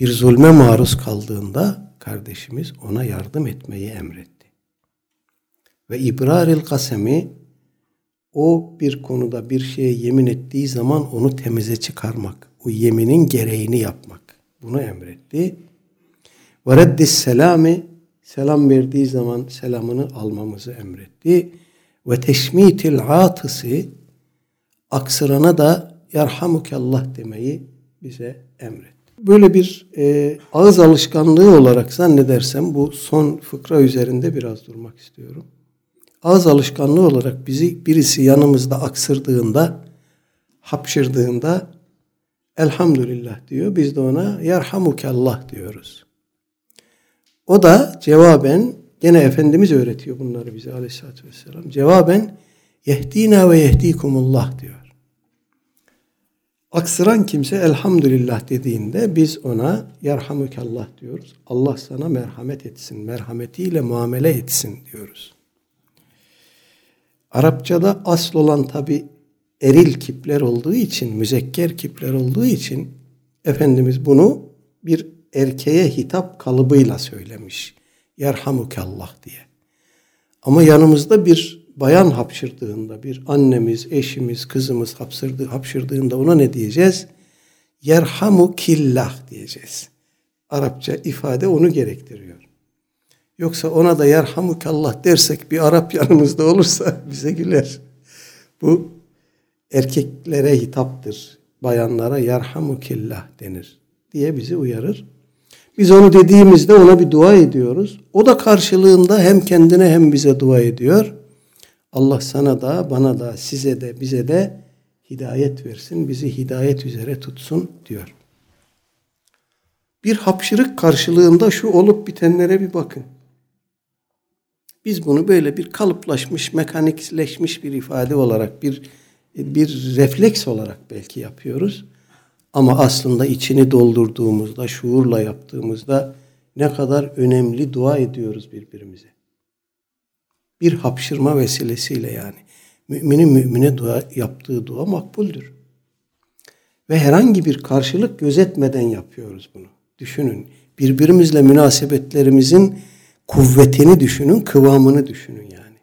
bir zulme maruz kaldığında kardeşimiz ona yardım etmeyi emretti. Ve ibraril kasemi o bir konuda bir şeye yemin ettiği zaman onu temize çıkarmak, o yeminin gereğini yapmak. Bunu emretti. Ve reddis selami selam verdiği zaman selamını almamızı emretti. Ve teşmitil atısı aksırana da yarhamukallah demeyi bize emretti. Böyle bir e, ağız alışkanlığı olarak zannedersem bu son fıkra üzerinde biraz durmak istiyorum. Ağız alışkanlığı olarak bizi birisi yanımızda aksırdığında, hapşırdığında elhamdülillah diyor. Biz de ona yarhamukallah diyoruz. O da cevaben gene Efendimiz öğretiyor bunları bize aleyhissalatü vesselam. Cevaben yehdina ve yehdikumullah diyor. Aksıran kimse elhamdülillah dediğinde biz ona yarhamukallah diyoruz. Allah sana merhamet etsin, merhametiyle muamele etsin diyoruz. Arapçada asıl olan tabi eril kipler olduğu için, müzekker kipler olduğu için Efendimiz bunu bir erkeğe hitap kalıbıyla söylemiş. Yerhamukallah diye. Ama yanımızda bir bayan hapşırdığında, bir annemiz, eşimiz, kızımız hapşırdı, hapşırdığında ona ne diyeceğiz? Yerhamu killah diyeceğiz. Arapça ifade onu gerektiriyor. Yoksa ona da yerhamukallah dersek bir Arap yanımızda olursa bize güler. Bu erkeklere hitaptır. Bayanlara yerhamukillah denir diye bizi uyarır. Biz onu dediğimizde ona bir dua ediyoruz. O da karşılığında hem kendine hem bize dua ediyor. Allah sana da bana da size de bize de hidayet versin. Bizi hidayet üzere tutsun diyor. Bir hapşırık karşılığında şu olup bitenlere bir bakın. Biz bunu böyle bir kalıplaşmış, mekanikleşmiş bir ifade olarak, bir bir refleks olarak belki yapıyoruz. Ama aslında içini doldurduğumuzda, şuurla yaptığımızda ne kadar önemli dua ediyoruz birbirimize. Bir hapşırma vesilesiyle yani. Müminin mümine dua, yaptığı dua makbuldür. Ve herhangi bir karşılık gözetmeden yapıyoruz bunu. Düşünün. Birbirimizle münasebetlerimizin kuvvetini düşünün, kıvamını düşünün yani.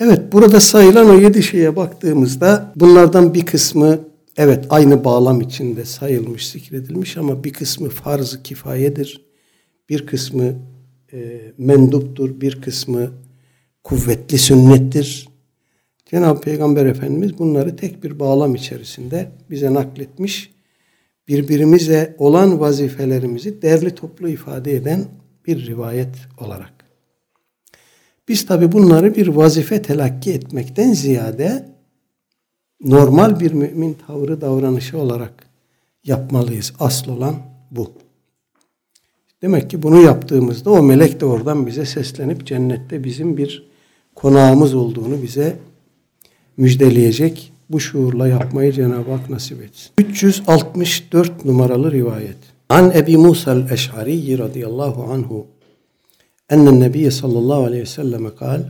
Evet, burada sayılan o yedi şeye baktığımızda bunlardan bir kısmı evet aynı bağlam içinde sayılmış, zikredilmiş ama bir kısmı farz-ı kifayedir. Bir kısmı e, menduptur, bir kısmı kuvvetli sünnettir. Cenab-ı Peygamber Efendimiz bunları tek bir bağlam içerisinde bize nakletmiş. Birbirimize olan vazifelerimizi derli toplu ifade eden bir rivayet olarak. Biz tabi bunları bir vazife telakki etmekten ziyade normal bir mümin tavrı davranışı olarak yapmalıyız. Asıl olan bu. Demek ki bunu yaptığımızda o melek de oradan bize seslenip cennette bizim bir konağımız olduğunu bize müjdeleyecek. Bu şuurla yapmayı Cenab-ı Hak nasip etsin. 364 numaralı rivayet. An Ebi Musa el-Eş'ari radıyallahu anhu ennen nebiye sallallahu aleyhi ve selleme kal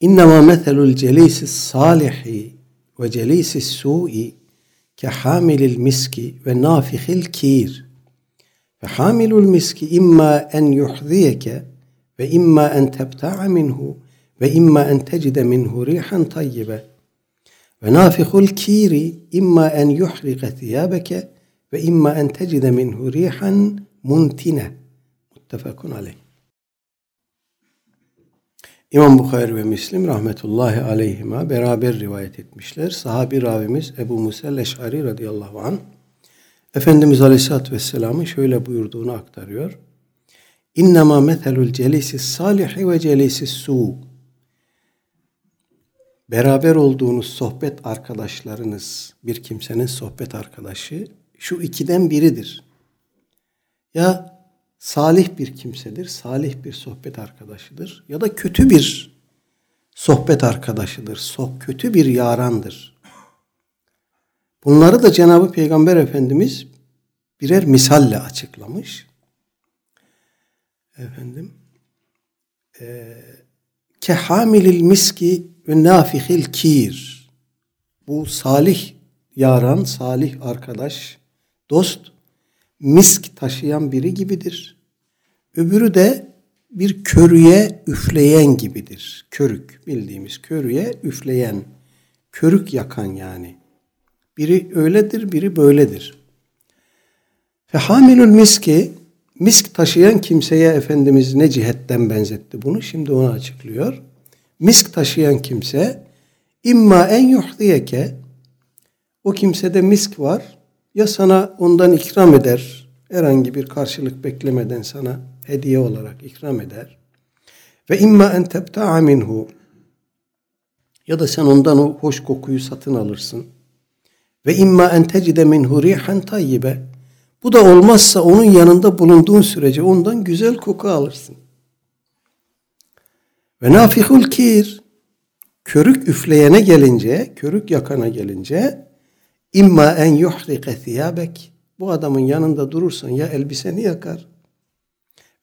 İnnemâ methelul celîsi sâlihi ve celîsi su'i kehamilil miski ve nafihil kir. Ve hamilul miski imma en yuhdiyeke ve imma en tebta'a minhu ve imma en tecide minhu rihan tayyibe. Ve nafihul kiri imma en yuhrike thiyabeke ve imma en tecide minhu rihan muntine. Muttefakun aleyh. İmam Bukhari ve Müslim rahmetullahi aleyhima beraber rivayet etmişler. Sahabi ravimiz Ebu Musa Leş'ari radıyallahu anh Efendimiz Aleyhisselatü Vesselam'ın şöyle buyurduğunu aktarıyor. İnnemâ methelul celisi salihi ve celisi su. Beraber olduğunuz sohbet arkadaşlarınız, bir kimsenin sohbet arkadaşı şu ikiden biridir. Ya salih bir kimsedir, salih bir sohbet arkadaşıdır ya da kötü bir sohbet arkadaşıdır, so kötü bir yarandır. Bunları da Cenab-ı Peygamber Efendimiz birer misalle açıklamış. Efendim e, kehamilil miski ve nafihil kir bu salih yaran, salih arkadaş, dost misk taşıyan biri gibidir. Öbürü de bir körüye üfleyen gibidir. Körük bildiğimiz körüye üfleyen, körük yakan yani. Biri öyledir, biri böyledir. Ve hamilül miski, misk taşıyan kimseye Efendimiz ne cihetten benzetti bunu? Şimdi onu açıklıyor. Misk taşıyan kimse imma en yuhdiyeke o kimsede misk var ya sana ondan ikram eder herhangi bir karşılık beklemeden sana hediye olarak ikram eder ve imma en tebta'a minhu ya da sen ondan o hoş kokuyu satın alırsın ve imma en tecide minhu rihan tayyibe. Bu da olmazsa onun yanında bulunduğun sürece ondan güzel koku alırsın. Ve nafihul kir. Körük üfleyene gelince, körük yakana gelince imma en yuhrike thiyabek. Bu adamın yanında durursan ya elbiseni yakar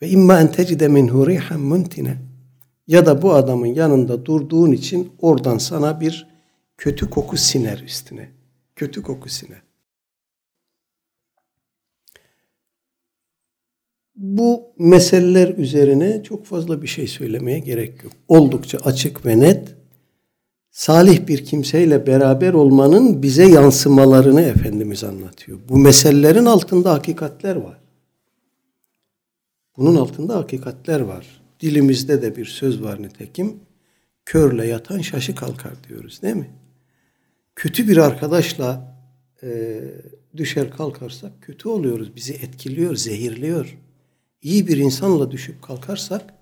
ve imma en tecide minhu rihan muntine. Ya da bu adamın yanında durduğun için oradan sana bir kötü koku siner üstüne kötü kokusuna. Bu meseleler üzerine çok fazla bir şey söylemeye gerek yok. Oldukça açık ve net salih bir kimseyle beraber olmanın bize yansımalarını Efendimiz anlatıyor. Bu meselelerin altında hakikatler var. Bunun altında hakikatler var. Dilimizde de bir söz var nitekim. Körle yatan şaşı kalkar diyoruz değil mi? Kötü bir arkadaşla e, düşer kalkarsak kötü oluyoruz. Bizi etkiliyor, zehirliyor. İyi bir insanla düşüp kalkarsak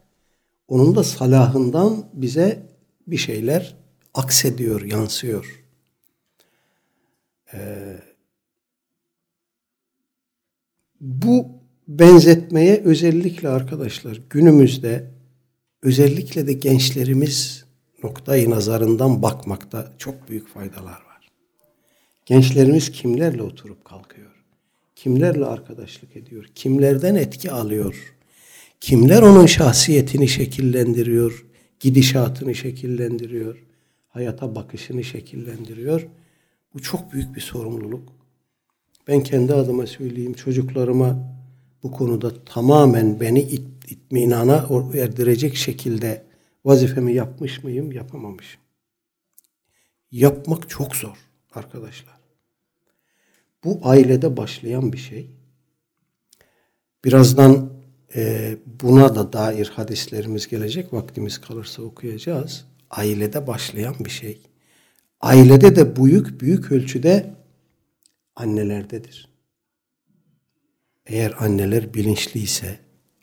onun da salahından bize bir şeyler aksediyor, yansıyor. Ee, bu benzetmeye özellikle arkadaşlar günümüzde özellikle de gençlerimiz noktayı nazarından bakmakta çok büyük faydalar var. Gençlerimiz kimlerle oturup kalkıyor? Kimlerle arkadaşlık ediyor? Kimlerden etki alıyor? Kimler onun şahsiyetini şekillendiriyor? Gidişatını şekillendiriyor? Hayata bakışını şekillendiriyor? Bu çok büyük bir sorumluluk. Ben kendi adıma söyleyeyim çocuklarıma bu konuda tamamen beni it, itminana erdirecek şekilde Vazifemi yapmış mıyım? Yapamamışım. Yapmak çok zor arkadaşlar. Bu ailede başlayan bir şey. Birazdan e, buna da dair hadislerimiz gelecek. Vaktimiz kalırsa okuyacağız. Ailede başlayan bir şey. Ailede de büyük büyük ölçüde annelerdedir. Eğer anneler bilinçliyse,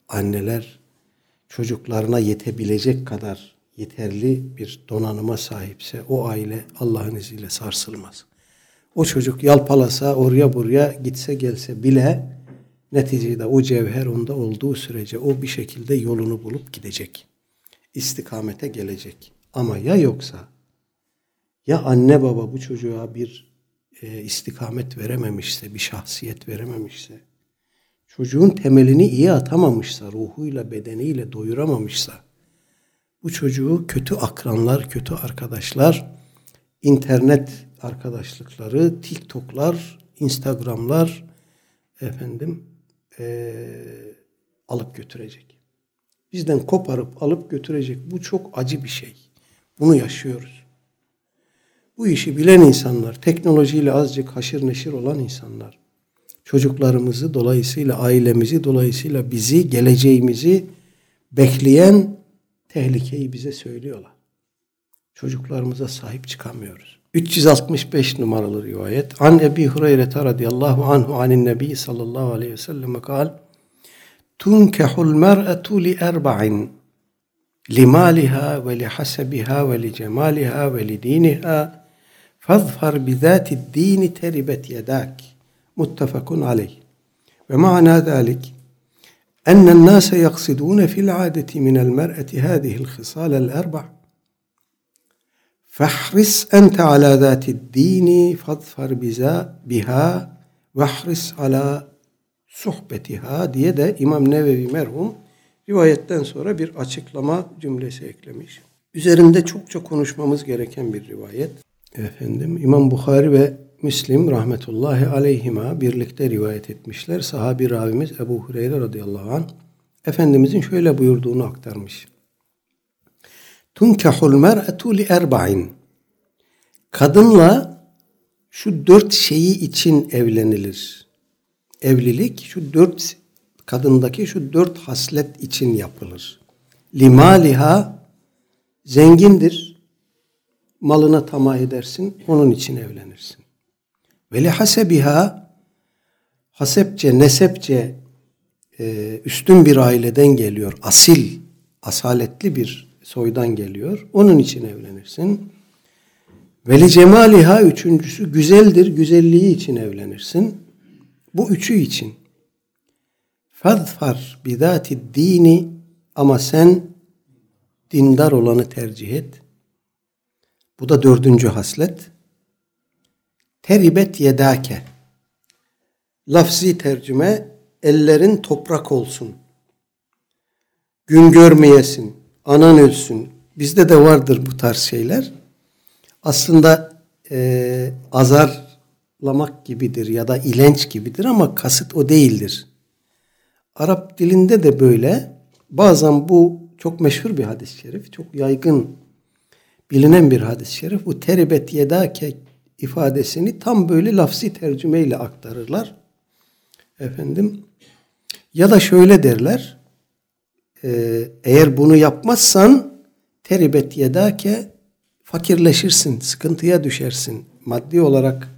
anneler çocuklarına yetebilecek kadar yeterli bir donanıma sahipse o aile Allah'ın izniyle sarsılmaz. O çocuk yalpalasa oraya buraya gitse gelse bile neticede o cevher onda olduğu sürece o bir şekilde yolunu bulup gidecek. İstikamete gelecek. Ama ya yoksa ya anne baba bu çocuğa bir e, istikamet verememişse, bir şahsiyet verememişse, çocuğun temelini iyi atamamışsa, ruhuyla, bedeniyle doyuramamışsa, bu çocuğu kötü akranlar, kötü arkadaşlar, internet arkadaşlıkları, TikTok'lar, Instagram'lar efendim e, alıp götürecek. Bizden koparıp alıp götürecek. Bu çok acı bir şey. Bunu yaşıyoruz. Bu işi bilen insanlar, teknolojiyle azıcık haşır neşir olan insanlar, çocuklarımızı dolayısıyla ailemizi dolayısıyla bizi, geleceğimizi bekleyen tehlikeyi bize söylüyorlar. Çocuklarımıza sahip çıkamıyoruz. 365 numaralı rivayet. An Ebi Hureyre radıyallahu anhu anin nebi sallallahu aleyhi ve sellem kal tunkehul mer'etu li erba'in limaliha ve li hasebiha ve li cemaliha ve li diniha fazfar bizati dini teribet yedak muttefakun aleyh ve ma'na zalik أن الناس يقصدون في العادة من المرأة هذه الخصال الأربع فاحرص أنت على ذات الدين فاظفر biha vahris ala suhbetiha diye de İmam Nevevi merhum rivayetten sonra bir açıklama cümlesi eklemiş. Üzerinde çokça konuşmamız gereken bir rivayet. Efendim İmam Bukhari ve Müslim rahmetullahi aleyhima birlikte rivayet etmişler. Sahabi ravimiz Ebu Hureyre radıyallahu anh Efendimizin şöyle buyurduğunu aktarmış. Tunkahul mer'etu li erba'in. Kadınla şu dört şeyi için evlenilir. Evlilik şu dört kadındaki şu dört haslet için yapılır. Limaliha zengindir. Malına tamah edersin. Onun için evlenirsin. Ve hasebiha hasepçe, nesepçe e, üstün bir aileden geliyor. Asil, asaletli bir soydan geliyor. Onun için evlenirsin. Veli cemaliha üçüncüsü güzeldir. Güzelliği için evlenirsin. Bu üçü için. Fadfar bidati dini ama sen dindar olanı tercih et. Bu da dördüncü haslet. Teribet yedake. Lafzi tercüme ellerin toprak olsun. Gün görmeyesin anan ölsün. Bizde de vardır bu tarz şeyler. Aslında e, azarlamak gibidir ya da ilenç gibidir ama kasıt o değildir. Arap dilinde de böyle. Bazen bu çok meşhur bir hadis-i şerif. Çok yaygın bilinen bir hadis-i şerif. Bu teribet yedake ifadesini tam böyle lafzi tercümeyle aktarırlar. Efendim ya da şöyle derler e, eğer bunu yapmazsan teribet yedake fakirleşirsin, sıkıntıya düşersin. Maddi olarak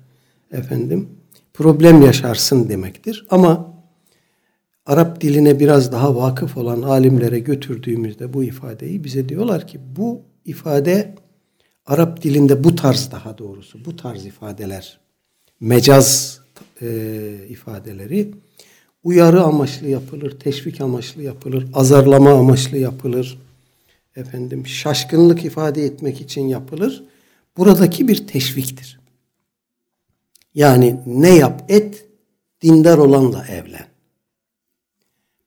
efendim problem yaşarsın demektir. Ama Arap diline biraz daha vakıf olan alimlere götürdüğümüzde bu ifadeyi bize diyorlar ki bu ifade Arap dilinde bu tarz daha doğrusu bu tarz ifadeler mecaz e, ifadeleri uyarı amaçlı yapılır, teşvik amaçlı yapılır, azarlama amaçlı yapılır. Efendim şaşkınlık ifade etmek için yapılır. Buradaki bir teşviktir. Yani ne yap et, dindar olanla evlen.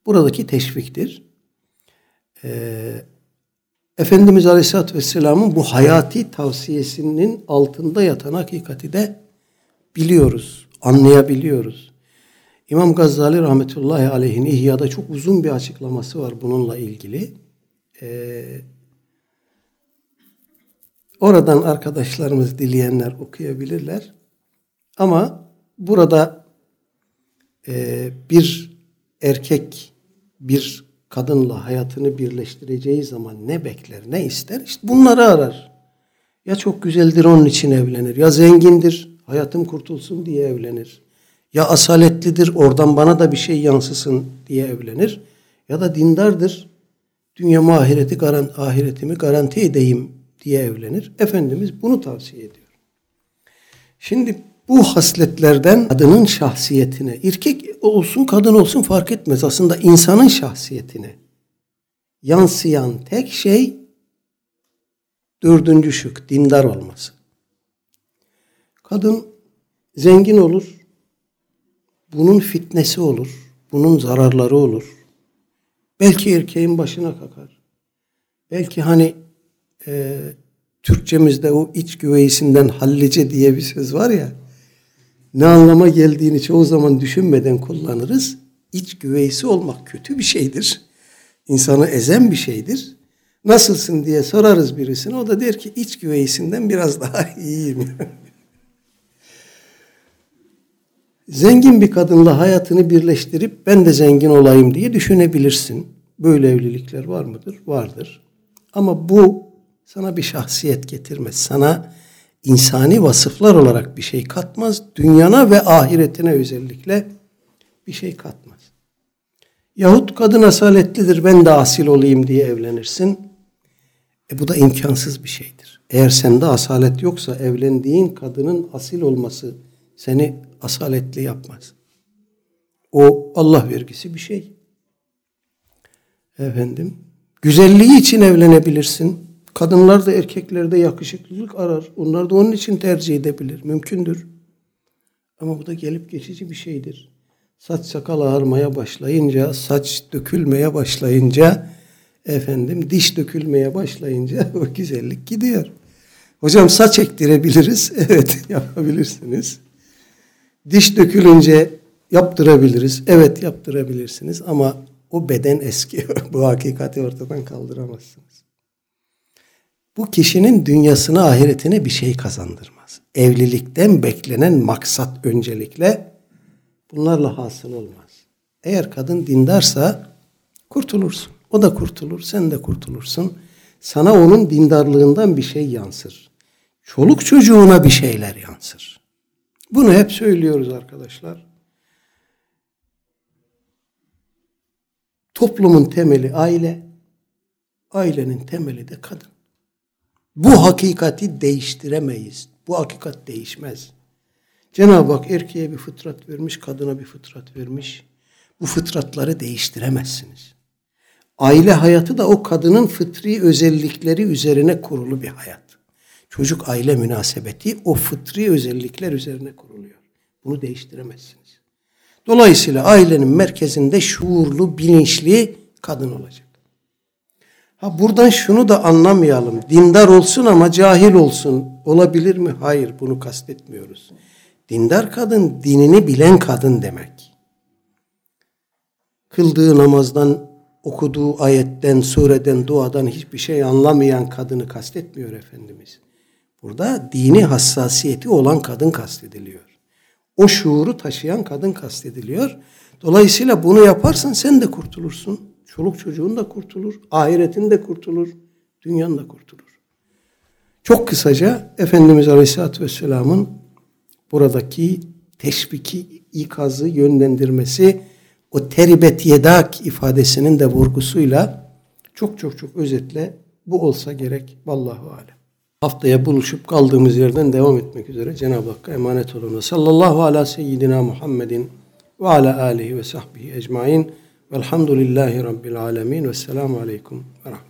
Buradaki teşviktir. Ee, Efendimiz Aleyhisselatü Vesselam'ın bu hayati tavsiyesinin altında yatan hakikati de biliyoruz, anlayabiliyoruz. İmam Gazali rahmetullahi aleyhin İhya'da çok uzun bir açıklaması var bununla ilgili. Ee, oradan arkadaşlarımız dileyenler okuyabilirler. Ama burada e, bir erkek bir kadınla hayatını birleştireceği zaman ne bekler, ne ister? İşte bunları arar. Ya çok güzeldir onun için evlenir, ya zengindir, hayatım kurtulsun diye evlenir ya asaletlidir oradan bana da bir şey yansısın diye evlenir ya da dindardır dünyamı ahireti garan, ahiretimi garanti edeyim diye evlenir. Efendimiz bunu tavsiye ediyor. Şimdi bu hasletlerden kadının şahsiyetine, erkek olsun kadın olsun fark etmez. Aslında insanın şahsiyetine yansıyan tek şey dördüncü şık, dindar olması. Kadın zengin olur, bunun fitnesi olur, bunun zararları olur. Belki erkeğin başına kakar. Belki hani e, Türkçemizde o iç güveysinden hallice diye bir söz var ya, ne anlama geldiğini çoğu zaman düşünmeden kullanırız. İç güveysi olmak kötü bir şeydir. İnsanı ezen bir şeydir. Nasılsın diye sorarız birisine. O da der ki iç güveysinden biraz daha iyiyim. zengin bir kadınla hayatını birleştirip ben de zengin olayım diye düşünebilirsin. Böyle evlilikler var mıdır? Vardır. Ama bu sana bir şahsiyet getirmez. Sana insani vasıflar olarak bir şey katmaz. Dünyana ve ahiretine özellikle bir şey katmaz. Yahut kadın asaletlidir ben de asil olayım diye evlenirsin. E bu da imkansız bir şeydir. Eğer sende asalet yoksa evlendiğin kadının asil olması seni asaletli yapmaz. O Allah vergisi bir şey. Efendim, güzelliği için evlenebilirsin. Kadınlar da erkeklerde yakışıklılık arar. Onlar da onun için tercih edebilir. Mümkündür. Ama bu da gelip geçici bir şeydir. Saç sakal ağarmaya başlayınca, saç dökülmeye başlayınca, efendim diş dökülmeye başlayınca o güzellik gidiyor. Hocam saç ektirebiliriz. Evet yapabilirsiniz. Diş dökülünce yaptırabiliriz. Evet yaptırabilirsiniz ama o beden eski. bu hakikati ortadan kaldıramazsınız. Bu kişinin dünyasına ahiretine bir şey kazandırmaz. Evlilikten beklenen maksat öncelikle bunlarla hasıl olmaz. Eğer kadın dindarsa kurtulursun. O da kurtulur, sen de kurtulursun. Sana onun dindarlığından bir şey yansır. Çoluk çocuğuna bir şeyler yansır. Bunu hep söylüyoruz arkadaşlar. Toplumun temeli aile, ailenin temeli de kadın. Bu hakikati değiştiremeyiz. Bu hakikat değişmez. Cenab-ı Hak erkeğe bir fıtrat vermiş, kadına bir fıtrat vermiş. Bu fıtratları değiştiremezsiniz. Aile hayatı da o kadının fıtri özellikleri üzerine kurulu bir hayat. Çocuk aile münasebeti o fıtri özellikler üzerine kuruluyor. Bunu değiştiremezsiniz. Dolayısıyla ailenin merkezinde şuurlu, bilinçli kadın olacak. Ha buradan şunu da anlamayalım. Dindar olsun ama cahil olsun. Olabilir mi? Hayır, bunu kastetmiyoruz. Dindar kadın dinini bilen kadın demek. Kıldığı namazdan, okuduğu ayetten, sureden, duadan hiçbir şey anlamayan kadını kastetmiyor Efendimiz. Burada dini hassasiyeti olan kadın kastediliyor. O şuuru taşıyan kadın kastediliyor. Dolayısıyla bunu yaparsan sen de kurtulursun. Çoluk çocuğun da kurtulur. Ahiretin de kurtulur. Dünyan da kurtulur. Çok kısaca Efendimiz Aleyhisselatü Vesselam'ın buradaki teşviki, ikazı, yönlendirmesi o teribet yedak ifadesinin de vurgusuyla çok çok çok özetle bu olsa gerek. Vallahu alem. Haftaya buluşup kaldığımız yerden devam etmek üzere Cenab-ı Hakk'a emanet olun. Sallallahu ala seyyidina Muhammedin ve ala alihi ve sahbihi ecmain. Velhamdülillahi Rabbil alemin. Vesselamu aleyküm ve rahmetullah.